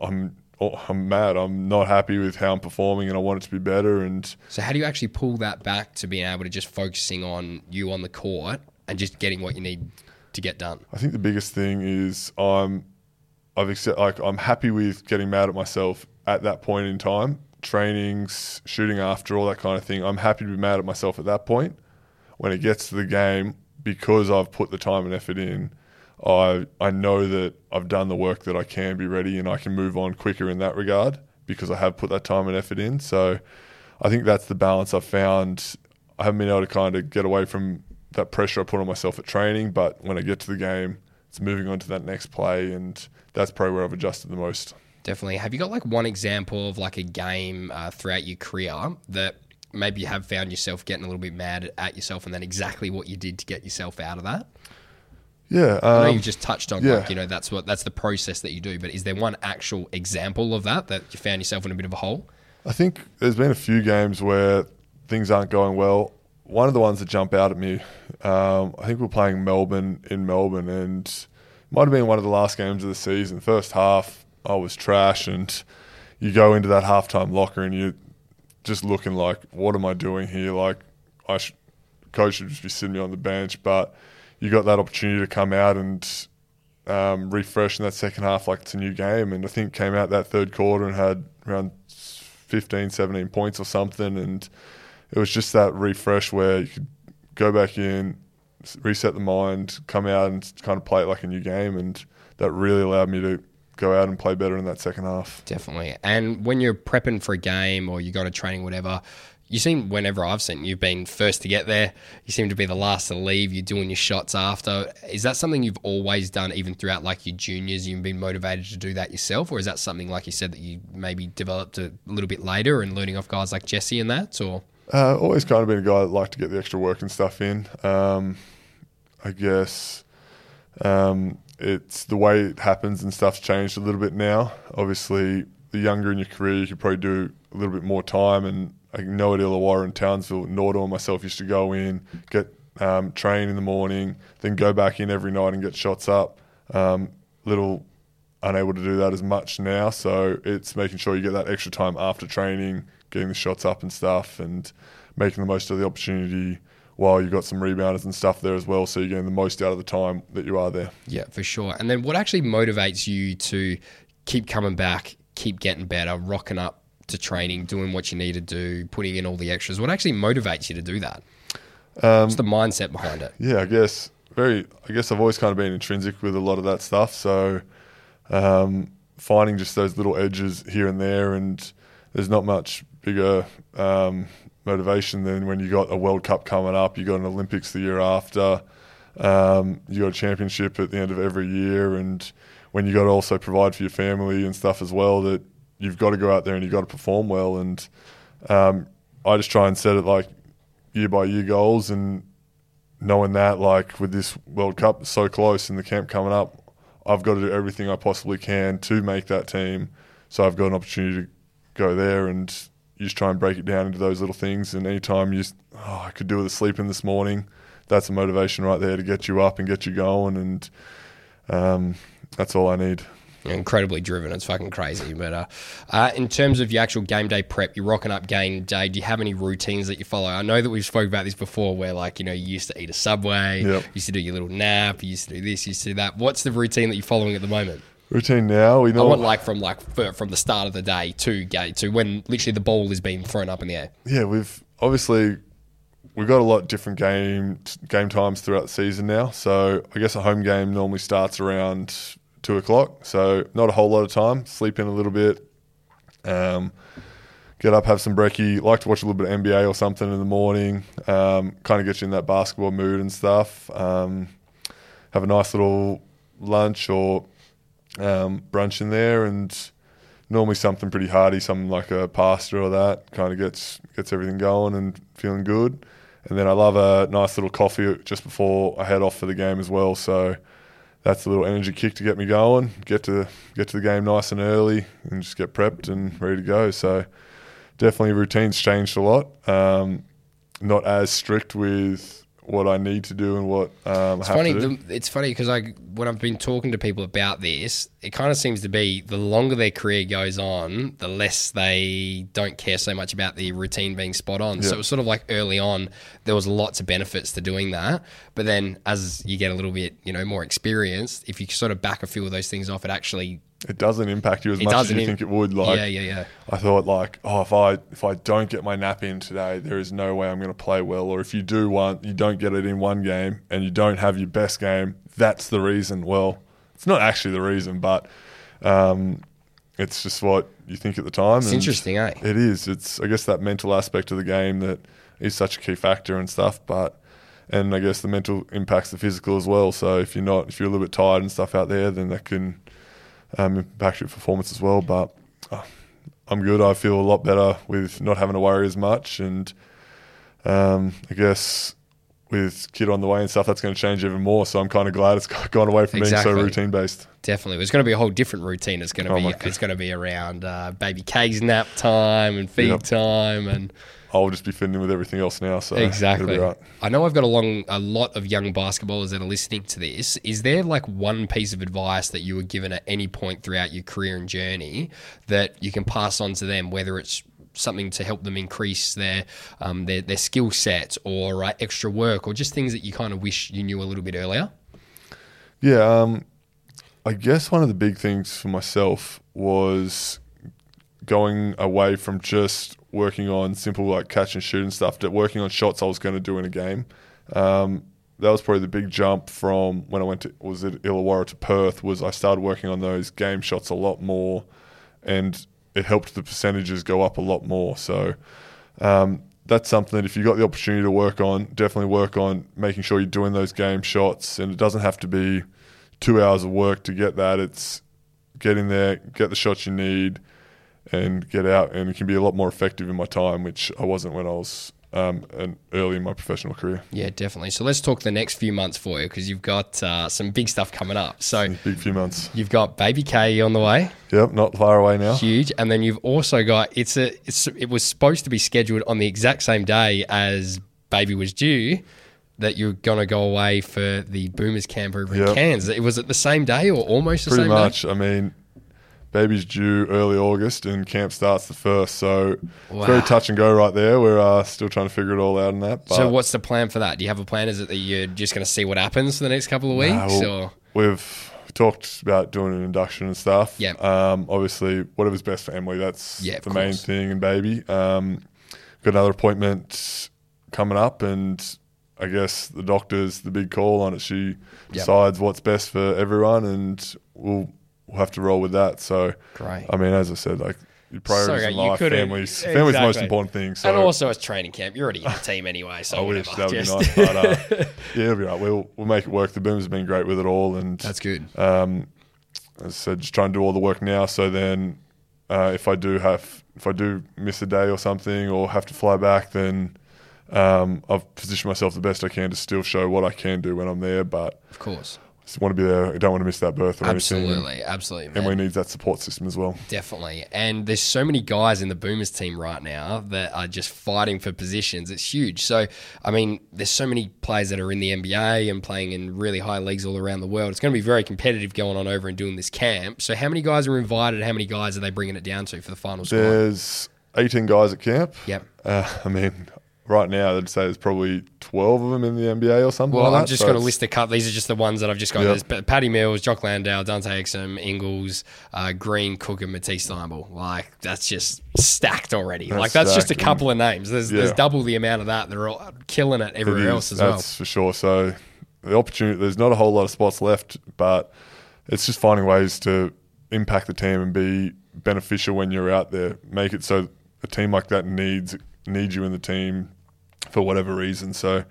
I'm Oh, I'm mad. I'm not happy with how I'm performing, and I want it to be better. And So how do you actually pull that back to being able to just focusing on you on the court and just getting what you need to get done? I think the biggest thing is I'm I've accept, like I'm happy with getting mad at myself at that point in time. Trainings, shooting after, all that kind of thing. I'm happy to be mad at myself at that point. When it gets to the game, because I've put the time and effort in, I I know that I've done the work that I can be ready and I can move on quicker in that regard because I have put that time and effort in. So I think that's the balance I've found. I haven't been able to kind of get away from that pressure I put on myself at training, but when I get to the game, it's moving on to that next play, and that's probably where I've adjusted the most. Definitely. Have you got like one example of like a game uh, throughout your career that maybe you have found yourself getting a little bit mad at yourself and then exactly what you did to get yourself out of that? Yeah, I know um, you've just touched on yeah. like, you know, that's what that's the process that you do, but is there one actual example of that that you found yourself in a bit of a hole? I think there's been a few games where things aren't going well. One of the ones that jump out at me, um, I think we're playing Melbourne in Melbourne, and it might have been one of the last games of the season. First half, I was trash, and you go into that halftime locker and you're just looking like, what am I doing here? Like, I should, coach should just be sitting me on the bench, but you got that opportunity to come out and um, refresh in that second half like it's a new game. And I think came out that third quarter and had around 15, 17 points or something. And it was just that refresh where you could go back in, reset the mind, come out and kind of play it like a new game. And that really allowed me to go out and play better in that second half. Definitely. And when you're prepping for a game or you go to training, whatever, you seem, whenever I've seen you've been first to get there. You seem to be the last to leave. You're doing your shots after. Is that something you've always done, even throughout like your juniors? You've been motivated to do that yourself? Or is that something, like you said, that you maybe developed a little bit later and learning off guys like Jesse and that? Or Uh, always kind of been a guy that liked to get the extra work and stuff in. Um, I guess um, it's the way it happens and stuff's changed a little bit now. Obviously, the younger in your career, you could probably do a little bit more time. And I know at Illawarra and Townsville, Nordo and myself used to go in, get um, train in the morning, then go back in every night and get shots up. Um, little unable to do that as much now. So it's making sure you get that extra time after training, getting the shots up and stuff, and making the most of the opportunity while you've got some rebounders and stuff there as well. So you're getting the most out of the time that you are there. Yeah, for sure. And then what actually motivates you to keep coming back, keep getting better, rocking up to training, doing what you need to do, putting in all the extras? What actually motivates you to do that? What's the mindset behind it? Yeah, I guess very. I guess I've always kind of been intrinsic with a lot of that stuff. So um, finding just those little edges here and there, and there's not much bigger um, motivation than when you got a World Cup coming up, you got an Olympics the year after, um, you got a championship at the end of every year, and when you got to also provide for your family and stuff as well, that you've got to go out there and you've got to perform well. And um, I just try and set it like year by year goals and knowing that like with this World Cup so close and the camp coming up, I've got to do everything I possibly can to make that team. So I've got an opportunity to go there and you just try and break it down into those little things. And anytime you, just, oh, I could do with sleeping this morning, that's a motivation right there to get you up and get you going. And um, that's all I need. Incredibly driven. It's fucking crazy. But uh, uh, in terms of your actual game day prep, you're rocking up game day. Do you have any routines that you follow? I know that we've spoke about this before, where like you know you used to eat a subway, Yep. you used to do your little nap, you used to do this, you used to do that. What's the routine that you're following at the moment? Routine now, we I know. want like from like from the start of the day to gate to when literally the ball is being thrown up in the air. yeah, we've obviously we've got a lot of different game game times throughout the season now. So I guess a home game normally starts around two o'clock. So not a whole lot of time. Sleep in a little bit. Um, get up, have some brekkie. Like to watch a little bit of NBA or something in the morning. Um, kind of get you in that basketball mood and stuff. Um, have a nice little lunch or um, brunch in there, and normally something pretty hearty, something like a pasta or that, kind of gets gets everything going and feeling good. And then I love a nice little coffee just before I head off for the game as well. So that's a little energy kick to get me going, get to get to the game nice and early, and just get prepped and ready to go. So definitely routines changed a lot. Um, not as strict with what I need to do and what um, It's funny. to do. The, it's funny because I, when I've been talking to people about this, it kind of seems to be the longer their career goes on, the less they don't care so much about the routine being spot on. So Yeah. it was sort of like early on, there was lots of benefits to doing that. But then as you get a little bit, you know, more experienced, if you sort of back a few of those things off, it actually it doesn't impact you as It much as you im- think it would. Like, yeah, yeah, yeah. I thought like, oh, if I if I don't get my nap in today, there is no way I'm going to play well. Or if you do one, you don't get it in one game, and you don't have your best game, that's the reason. Well, it's not actually the reason, but um, it's just what you think at the time. It's interesting, eh? It is. It's I guess that mental aspect of the game that is such a key factor and stuff, but. And I guess the mental impacts the physical as well. So if you're not, if you're a little bit tired and stuff out there, then that can um, impact your performance as well. But uh, I'm good. I feel a lot better with not having to worry as much, and um, I guess with kid on the way and stuff, that's going to change even more. So I'm kind of glad it's gone away from Exactly. being so routine based. Definitely, it's going to be a whole different routine. It's going to Oh be it's going to be around uh, baby K's nap time and feed Yep. time and I'll just be fitting in with everything else now. So it'll Exactly. be right. I know I've got a long, a lot of young basketballers that are listening to this. Is there like one piece of advice that you were given at any point throughout your career and journey that you can pass on to them, whether it's something to help them increase their um, their, their skill set or uh, extra work or just things that you kind of wish you knew a little bit earlier? Yeah, um, I guess one of the big things for myself was going away from just working on simple like catch and shoot and stuff to working on shots I was going to do in a game. Um, that was probably the big jump from when I went to was it Illawarra to Perth. Was I started working on those game shots a lot more, and it helped the percentages go up a lot more. So um, that's something that if you got the opportunity to work on, definitely work on making sure you're doing those game shots. And it doesn't have to be two hours of work to get that. It's get in there, get the shots you need, and get out. And it can be a lot more effective in my time, which I wasn't when I was um, an early in my professional career. Yeah, definitely. So let's talk the next few months for you because you've got uh, some big stuff coming up. So Big few months. you've got baby K on the way. Yep, not far away now. huge. And then you've also got it's a it's it was supposed to be scheduled on the exact same day as baby was due. That you're gonna go away for the Boomers camp over in Yep. Cairns. It was it the same day or almost the Pretty same much. I mean, baby's due early August and camp starts the first. So Wow. very touch and go right there. We're uh, still trying to figure it all out in that. But So what's the plan for that? Do you have a plan? Is it that you're just gonna see what happens for the next couple of weeks? Nah, or We've talked about doing an induction and stuff. Yep. Um, obviously, whatever's best for Emily, that's Yeah, the main thing. And baby, um, got another appointment coming up, and I guess the doctor's the big call on it. She decides what's best for everyone, and we'll we'll have to roll with that. So, Great. I mean, as I said, like your priorities So, in life, couldn't- families, family's the most important thing. So and also it's training camp. You're already in the team anyway, so I wish that would Just- be nice, but uh, yeah, it'll be right. We'll we'll make it work. The Boomers have been great with it all, and That's good. um, as I said, just trying to do all the work now. So then, uh, if I do have, if I do miss a day or something, or have to fly back, then um, I've positioned myself the best I can to still show what I can do when I'm there. But Of course. Just want to be there. I don't want to miss that birth or anything. Absolutely. Absolutely. man. Emily needs that support system as well. Definitely. And there's so many guys in the Boomers team right now that are just fighting for positions. It's huge. So, I mean, there's so many players that are in the NBA and playing in really high leagues all around the world. It's going to be very competitive going on over and doing this camp. So, how many guys are invited? How many guys are they bringing it down to for the final score? There's 18 guys at camp. Yep. Uh, I mean, right now I'd say there's probably 12 of them in the NBA or something. Well, like I'm just So going to list a couple. These are just the ones that I've just got. Yep. There's P- Paddy Mills, Jock Landale, Dante Exum, Ingles, uh, Green, Cook, and Matisse Thybulle. Like that's just stacked already. like that's just a couple of names. There's there's double the amount of that. They're all killing it It everywhere is, else as well. That's for sure. So the opportunity, there's not a whole lot of spots left, but it's just finding ways to impact the team and be beneficial when you're out there. Make it so a team like that needs needs you in the team for whatever reason. So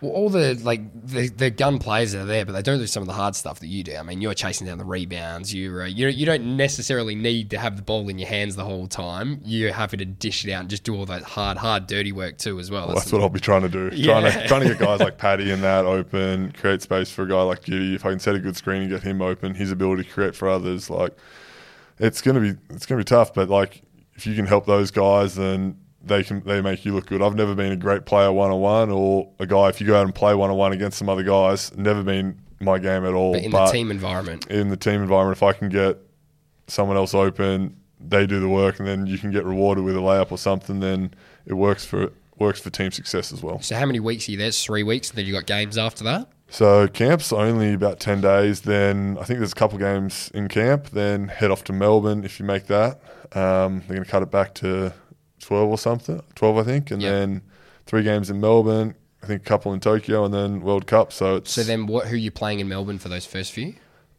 Well, all the like the, the gun players are there, but they don't do some of the hard stuff that you do. I mean, you're chasing down the rebounds. You're uh, you you don't necessarily need to have the ball in your hands the whole time. You're happy to dish it out and just do all that hard, hard, dirty work too as well. Well, that's what I'll be trying to do. Yeah. Trying to trying to get guys like Paddy in that open, create space for a guy like Giddey. If I can set a good screen and get him open, his ability to create for others, like it's gonna be it's gonna be tough. But like if you can help those guys, then they can they make you look good. I've never been a great player one on one or a guy if you go out and play one on one against some other guys. Never been my game at all. but in the team environment. in the team environment, if I can get someone else open, they do the work, and then you can get rewarded with a layup or something. Then it works for works for team success as well. So how many weeks are you there? It's three weeks, and then you got games after that. So camp's only about ten days. Then I think there's a couple games in camp. Then head off to Melbourne if you make that. Um, they're going to cut it back to twelve or something. Twelve, I think, and Yep. then three games in Melbourne. I think a couple in Tokyo, and then World Cup. So it's So then, what? Who are you playing in Melbourne for those first few?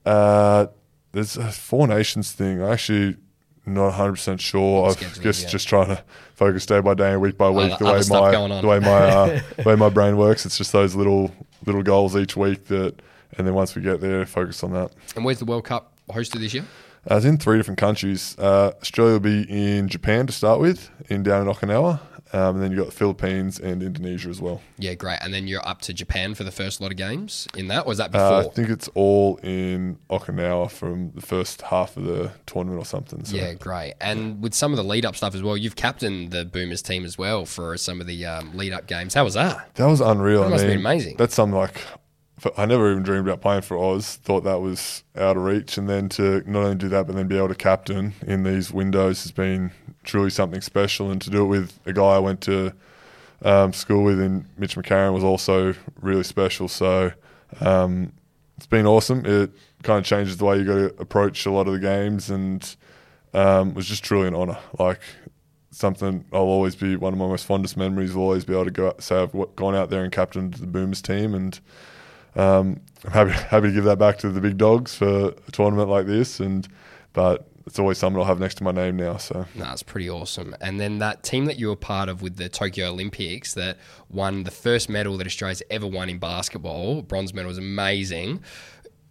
Uh, there's a Four Nations thing. I actually not 100 percent sure. It's I've getting just easier. just trying to focus day by day and week by week. The way other stuff going my the way my uh, the way my brain works. It's just those little little goals each week that, and then once we get there, focus on that. And where's the World Cup hosted this year? I was in three different countries. Uh, Australia will be in Japan to start with, in down in Okinawa, um, and then you have got the Philippines and Indonesia as well. Yeah, great. And then you're up to Japan for the first lot of games in that. Or was that Uh, before? I think it's all in Okinawa from the first half of the tournament or something. So. Yeah, great. And with some of the lead up stuff as well, you've captained the Boomers team as well for some of the um, lead up games. How was that? That was unreal. That must I have mean, been amazing. That's something like I never even dreamed about playing for Oz. Thought that was out of reach, and then to not only do that, but then be able to captain in these windows has been truly something special. And to do it with a guy I went to um, school with in Mitch McCarron was also really special. So um, it's been awesome. It kind of changes the way you got to approach a lot of the games, and um, was just truly an honour. Like something I'll always be one of my most fondest memories. Will always be able to go out, say I've gone out there and captained the Boomers team, and um, I'm happy happy to give that back to the big dogs for a tournament like this. And but it's always something I'll have next to my name now. So No, it's pretty awesome. And then that team that you were part of with the Tokyo Olympics that won the first medal that Australia's ever won in basketball, bronze medal was amazing.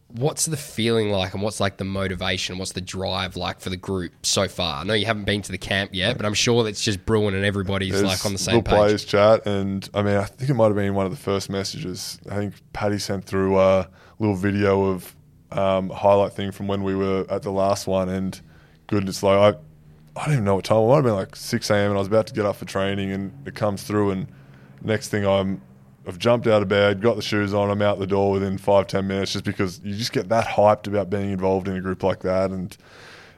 What's the feeling like and what's like the motivation? What's the drive like for the group so far? I know you haven't been to the camp yet, but I'm sure it's just brewing and everybody's There's like on the same little page. players chat, and I mean, I think it might have been one of the first messages. I think Paddy sent through a little video of um, a highlight thing from when we were at the last one, and goodness, like I, I don't even know what time. It might have been like six a.m. and I was about to get up for training, and it comes through, and next thing I'm. I've jumped out of bed, got the shoes on, I'm out the door within five, ten minutes just because you just get that hyped about being involved in a group like that and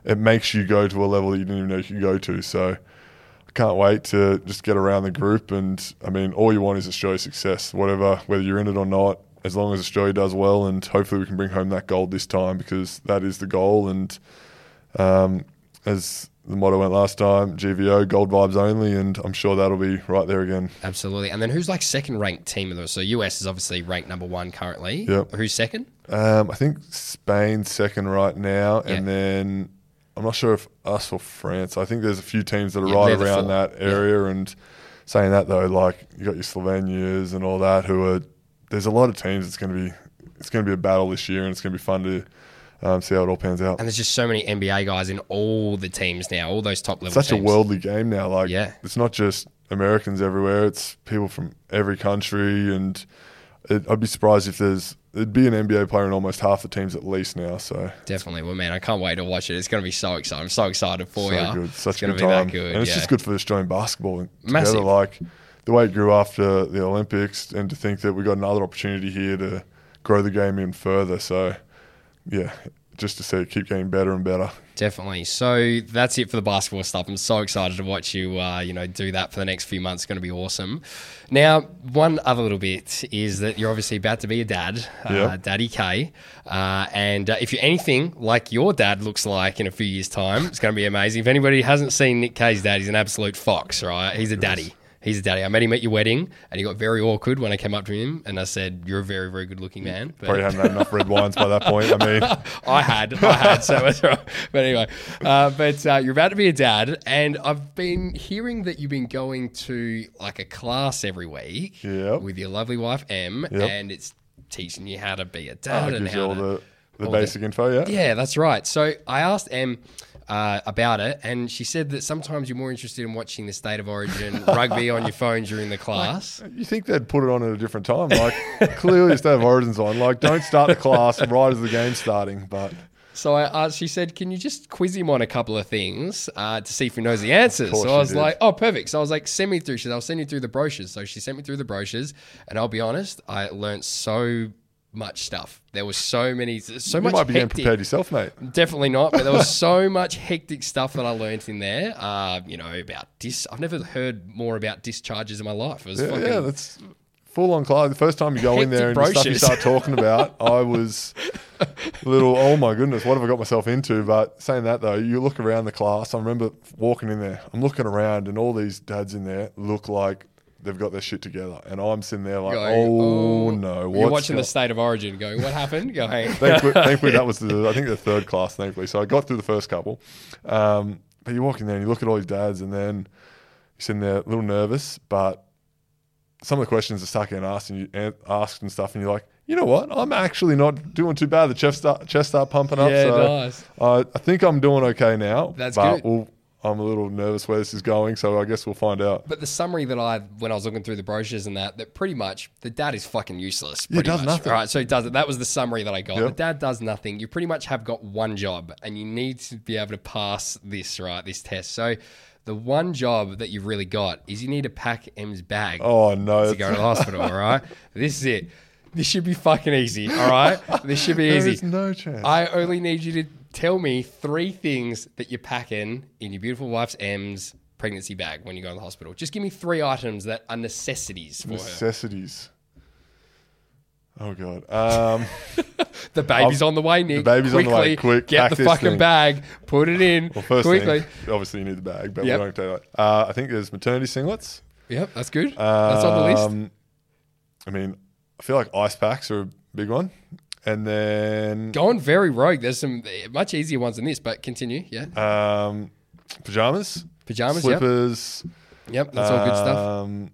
it makes you go to a level that you didn't even know you could go to. So I can't wait to just get around the group. And I mean, all you want is Australia's success, whatever, whether you're in it or not. As long as Australia does well, and hopefully we can bring home that gold this time because that is the goal. And um, as the motto went last time, GVO, gold vibes only, and I'm sure that'll be right there again. Absolutely. And then who's like second ranked team of the so US is obviously ranked number one currently. Yep. Who's second? Um, I think Spain's second right now, and then I'm not sure if us or France. I think there's a few teams that are Yeah, right around that area. And saying that though, like you got your Slovenias and all that, who are there's a lot of teams. It's going to be it's going to be a battle this year, and it's going to be fun to um, see how it all pans out. And there's just so many NBA guys in all the teams now, all those top level Such a worldly game now. Like Yeah. it's not just Americans everywhere. It's people from every country, and it, I'd be surprised if there's it'd be an NBA player in almost half the teams at least now. So Definitely. Well, man, I can't wait to watch it. It's going to be so exciting. I'm so excited for so you. good, such it's good to be time, that good. and it's yeah. just good for Australian basketball together. Massive. Like the way it grew after the Olympics, and to think that we got another opportunity here to grow the game even further. So, yeah, just to see it keep getting better and better. Definitely. So that's it for the basketball stuff. I'm so excited to watch you, uh, you know, do that for the next few months. It's going to be awesome. Now, one other little bit is that you're obviously about to be a dad, uh, Yep. Daddy K, uh, and uh, if you're anything like your dad looks like in a few years' time, it's going to be amazing. If anybody hasn't seen Nick Kay's dad, he's an absolute fox, right? He's a daddy. He's a daddy. I met him at your wedding, and he got very awkward when I came up to him, and I said, "You're a very, very good looking man." But Probably hadn't had enough red wines by that point. I mean, I had, I had, so right. But anyway, uh, but uh, you're about to be a dad, and I've been hearing that you've been going to like a class every week Yep. with your lovely wife Em, Yep. and it's teaching you how to be a oh, dad and how to, the, the all the- basic info, yeah? yeah, that's right. So I asked Em uh, about it, and she said that sometimes you're more interested in watching the State of Origin rugby on your phone during the class. You think they'd put it on at a different time? Like, clearly, the state of origins on. Like, don't start the class right as the game's starting. But So I asked, she said, "Can you just quiz him on a couple of things uh, to see if he knows the answers?" So I was did. like, "Oh, perfect." So I was like, "Send me through." She said, "I'll send you through the brochures." So she sent me through the brochures, and I'll be honest, I learnt so much stuff. There was so many, so you much might be getting hectic. prepared yourself, mate. Definitely not, but there was so much hectic stuff that I learnt in there. Uh, you know about dis. I've never heard more about discharges in my life. It was Yeah, fucking. yeah, that's full on class. The first time you go in there and the stuff you start talking about, I was a little, oh my goodness, what have I got myself into? But saying that though, you look around the class. I remember walking in there. I'm looking around, and all these dads in there look like they've got their shit together, and I'm sitting there like, going, oh, no, You're watching go- the state of origin, going, "What happened?" Going, thankfully, thankfully, that was the I think the third class. Thankfully, so I got through the first couple. Um, but you walk in there and you look at all these dads, and then you're sitting there a little nervous, but some of the questions are stuck in asked and you asked and stuff, and you're like, you know what? I'm actually not doing too bad. The chest start chest start pumping up. Yeah, so nice. I, I think I'm doing okay now. That's but good. We'll, I'm a little nervous where this is going, so I guess we'll find out. But the summary that I, when I was looking through the brochures and that, that pretty much the dad is fucking useless. Yeah, does much. nothing. Right, so he does it. That was the summary that I got. Yep. The dad does nothing. You pretty much have got one job, and you need to be able to pass this right, this test. So. The one job that you've really got is you need to pack Em's bag Oh no, to go to the hospital. All right, this is it. This should be fucking easy. All right, this should be there easy. is no chance. I only need you to tell me three things that you're packing in your beautiful wife's Em's pregnancy bag when you go to the hospital. Just give me three items that are necessities for her. Necessities. Oh god. Um, The baby's on the way, Nick. The baby's on the way. Quick, get the fucking thing. bag, put it in Well, first quickly. thing, obviously you need the bag, but Yep. we don't tell you that. Uh, I think there's maternity singlets. Yep, that's good. that's on the list. Um, I mean, I feel like ice packs are a big one, and then Going very rogue. There's some much easier ones than this, but continue. Yeah, um, pajamas, pajamas. Yep, slippers. yep. That's all good stuff. Um,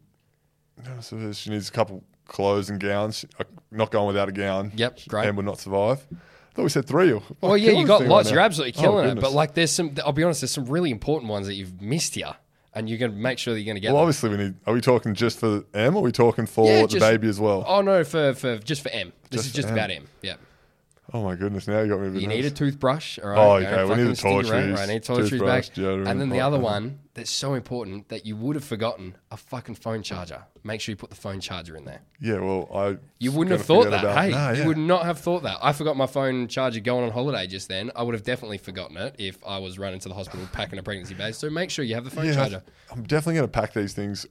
else she needs a couple clothes and gowns. Not going without a gown. Yep, great. And would not survive. I thought we said three. Well, yeah, you got lots. You're right absolutely Oh, killing it. But like, there's some. I'll be honest. There's some really important ones that you've missed here, and you're going to make sure that you're going to get. well, them. obviously we need. Are we talking just for Em? Or are we talking for Yeah, the just- baby as well? Oh no, for for just for Em. This Just is just Em. about Em. Yeah. Oh my goodness! Now you got me. A bit You need a toothbrush. All right. Oh, okay, we need the toiletries, Right, I need toiletries toothbrush, back. deodorant, And then the other one that's so important that you would have forgotten a fucking phone charger. Make sure you put the phone charger in there. Yeah, well, I. You wouldn't have thought that. about- hey, Nah, you would not have thought that. I forgot my phone charger going on holiday just then. I would have definitely forgotten it if I was running to the hospital packing a pregnancy bag. So make sure you have the phone Yeah, charger. I'm definitely going to pack these things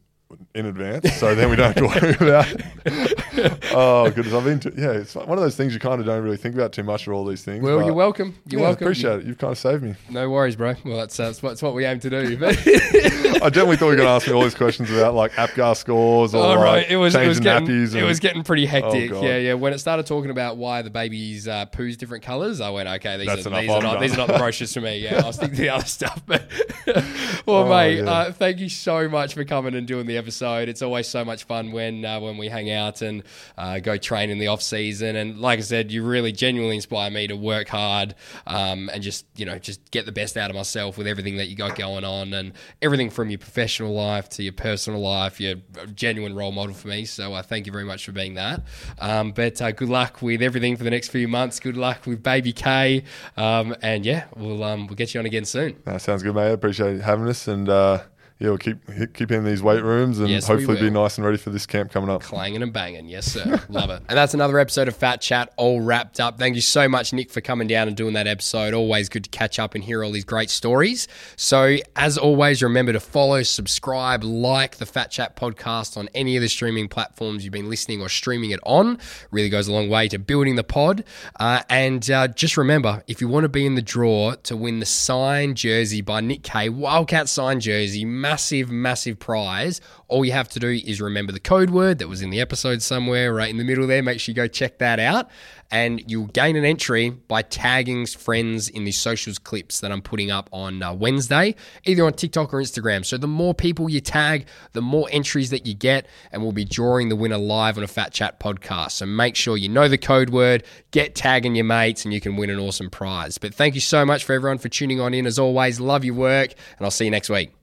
in advance, so then we don't have to worry about. It. oh goodness, I've been. To, yeah, it's one of those things you kind of don't really think about too much for all these things. Well, you're welcome. You're yeah, welcome. Appreciate it. You've kind of saved me. No worries, bro. Well, that's, uh, that's, what, that's what we aim to do. But I definitely thought you were going to ask me all these questions about like APGAR scores or Oh, right. It was it was getting nappies. it was getting pretty hectic. God. yeah, yeah. When it started talking about why the baby's uh, poo's different colours, I went, okay, these That's are these are not these are not the brochures for me. Yeah, I'll stick to the other stuff. But well, Oh, mate, yeah. uh, thank you so much for coming and doing the episode. It's always so much fun when uh, when we hang out and uh, go train in the off season. And like I said, you really genuinely inspire me to work hard um, and just you know just get the best out of myself with everything that you got going on and everything from your professional life to your personal life. You're a genuine role model for me. So I thank you very much for being that. Um, but uh, good luck with everything for the next few months. Good luck with baby K. Um, and yeah, we'll um, we'll get you on again soon. That sounds good, mate. Appreciate having us, and uh, yeah, we'll keep keep in these weight rooms and Yes, hopefully be nice and ready for this camp coming up. clanging and banging. Yes, sir. Love it. And that's another episode of Fat Chat all wrapped up. Thank you so much, Nick, for coming down and doing that episode. Always good to catch up and hear all these great stories. So, as always, remember to follow, subscribe, like the Fat Chat podcast on any of the streaming platforms you've been listening or streaming it on. Really goes a long way to building the pod. Uh, and uh, just remember, if you want to be in the draw to win the signed jersey by Nick Kay, Wildcat signed jersey, massive, massive prize. All you have to do is remember the code word that was in the episode somewhere right in the middle there. Make sure you go check that out. And you'll gain an entry by tagging friends in the socials clips that I'm putting up on uh, Wednesday, either on TikTok or Instagram. So the more people you tag, the more entries that you get, and we'll be drawing the winner live on a Fat Chat podcast. So make sure you know the code word, get tagging your mates, and you can win an awesome prize. But thank you so much for everyone for tuning on in. As always, love your work, and I'll see you next week.